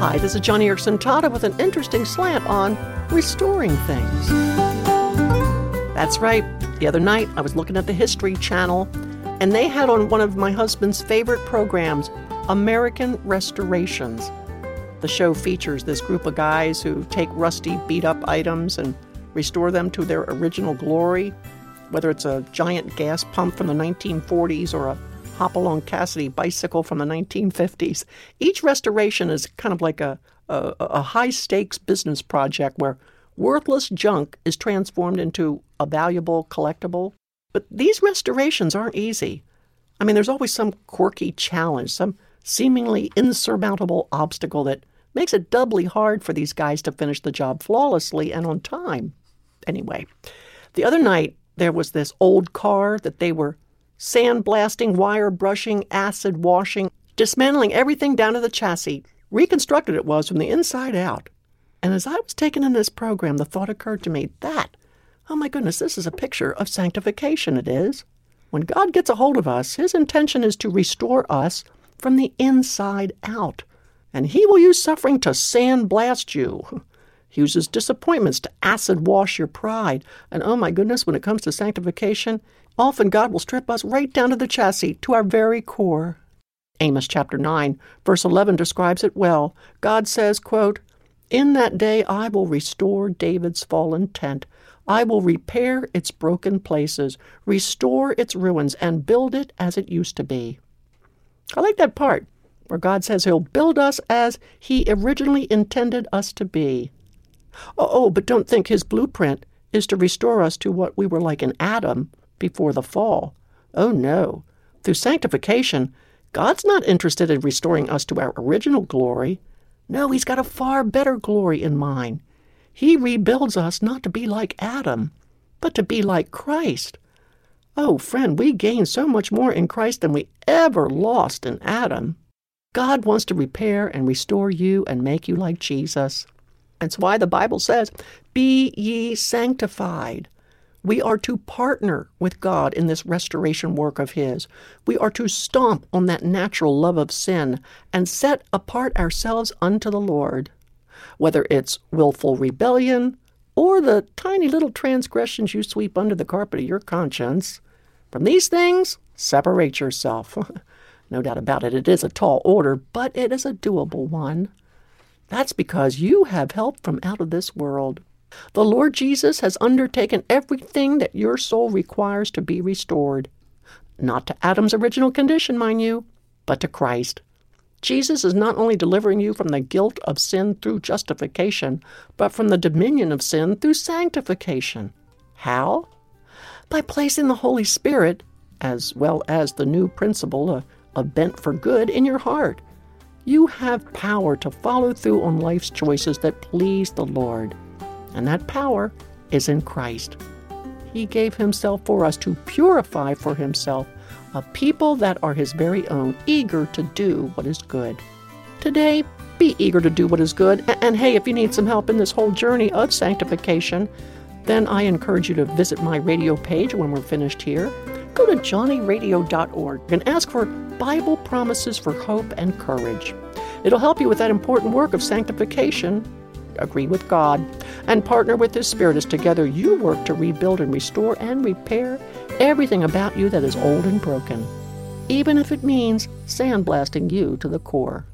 Hi, this is Joni Eareckson Tada with an interesting slant on restoring things. That's right. The other night I was looking at the History Channel and they had on one of my husband's favorite programs, American Restorations. The show features this group of guys who take rusty, beat up items and restore them to their original glory, whether it's a giant gas pump from the 1940s or a Hopalong Cassidy bicycle from the 1950s. Each restoration is kind of like a, a, a high stakes business project where worthless junk is transformed into a valuable collectible. But these restorations aren't easy. I mean, there's always some quirky challenge, some seemingly insurmountable obstacle that makes it doubly hard for these guys to finish the job flawlessly and on time. Anyway, the other night there was this old car that they were sandblasting, wire brushing, acid washing, dismantling everything down to the chassis. Reconstructed it was from the inside out. And as I was taken in this program, the thought occurred to me that, oh my goodness, this is a picture of sanctification, it is. When God gets a hold of us, his intention is to restore us from the inside out. And he will use suffering to sandblast you. He uses disappointments to acid wash your pride. And oh my goodness, when it comes to sanctification, often God will strip us right down to the chassis, to our very core. Amos chapter 9, verse 11 describes it well. God says, quote, In that day I will restore David's fallen tent. I will repair its broken places, restore its ruins, and build it as it used to be. I like that part where God says He'll build us as He originally intended us to be. Oh, oh, but don't think his blueprint is to restore us to what we were like in Adam before the fall. Oh, no. Through sanctification, God's not interested in restoring us to our original glory. No, He's got a far better glory in mind. He rebuilds us not to be like Adam, but to be like Christ. Oh, friend, we gain so much more in Christ than we ever lost in Adam. God wants to repair and restore you and make you like Jesus. That's why the Bible says, Be ye sanctified. We are to partner with God in this restoration work of His. We are to stomp on that natural love of sin and set apart ourselves unto the Lord. Whether it's willful rebellion or the tiny little transgressions you sweep under the carpet of your conscience, from these things, separate yourself. no doubt about it, it is a tall order, but it is a doable one. That's because you have help from out of this world. The Lord Jesus has undertaken everything that your soul requires to be restored. Not to Adam's original condition, mind you, but to Christ. Jesus is not only delivering you from the guilt of sin through justification, but from the dominion of sin through sanctification. How? By placing the Holy Spirit, as well as the new principle, a, a bent for good, in your heart you have power to follow through on life's choices that please the Lord. And that power is in Christ. He gave himself for us to purify for himself a people that are his very own, eager to do what is good. Today, be eager to do what is good. And, and hey, if you need some help in this whole journey of sanctification, then I encourage you to visit my radio page when we're finished here go to joniradio.org and ask for Bible promises for hope and courage. It'll help you with that important work of sanctification. Agree with God and partner with His Spirit as together you work to rebuild and restore and repair everything about you that is old and broken, even if it means sandblasting you to the core.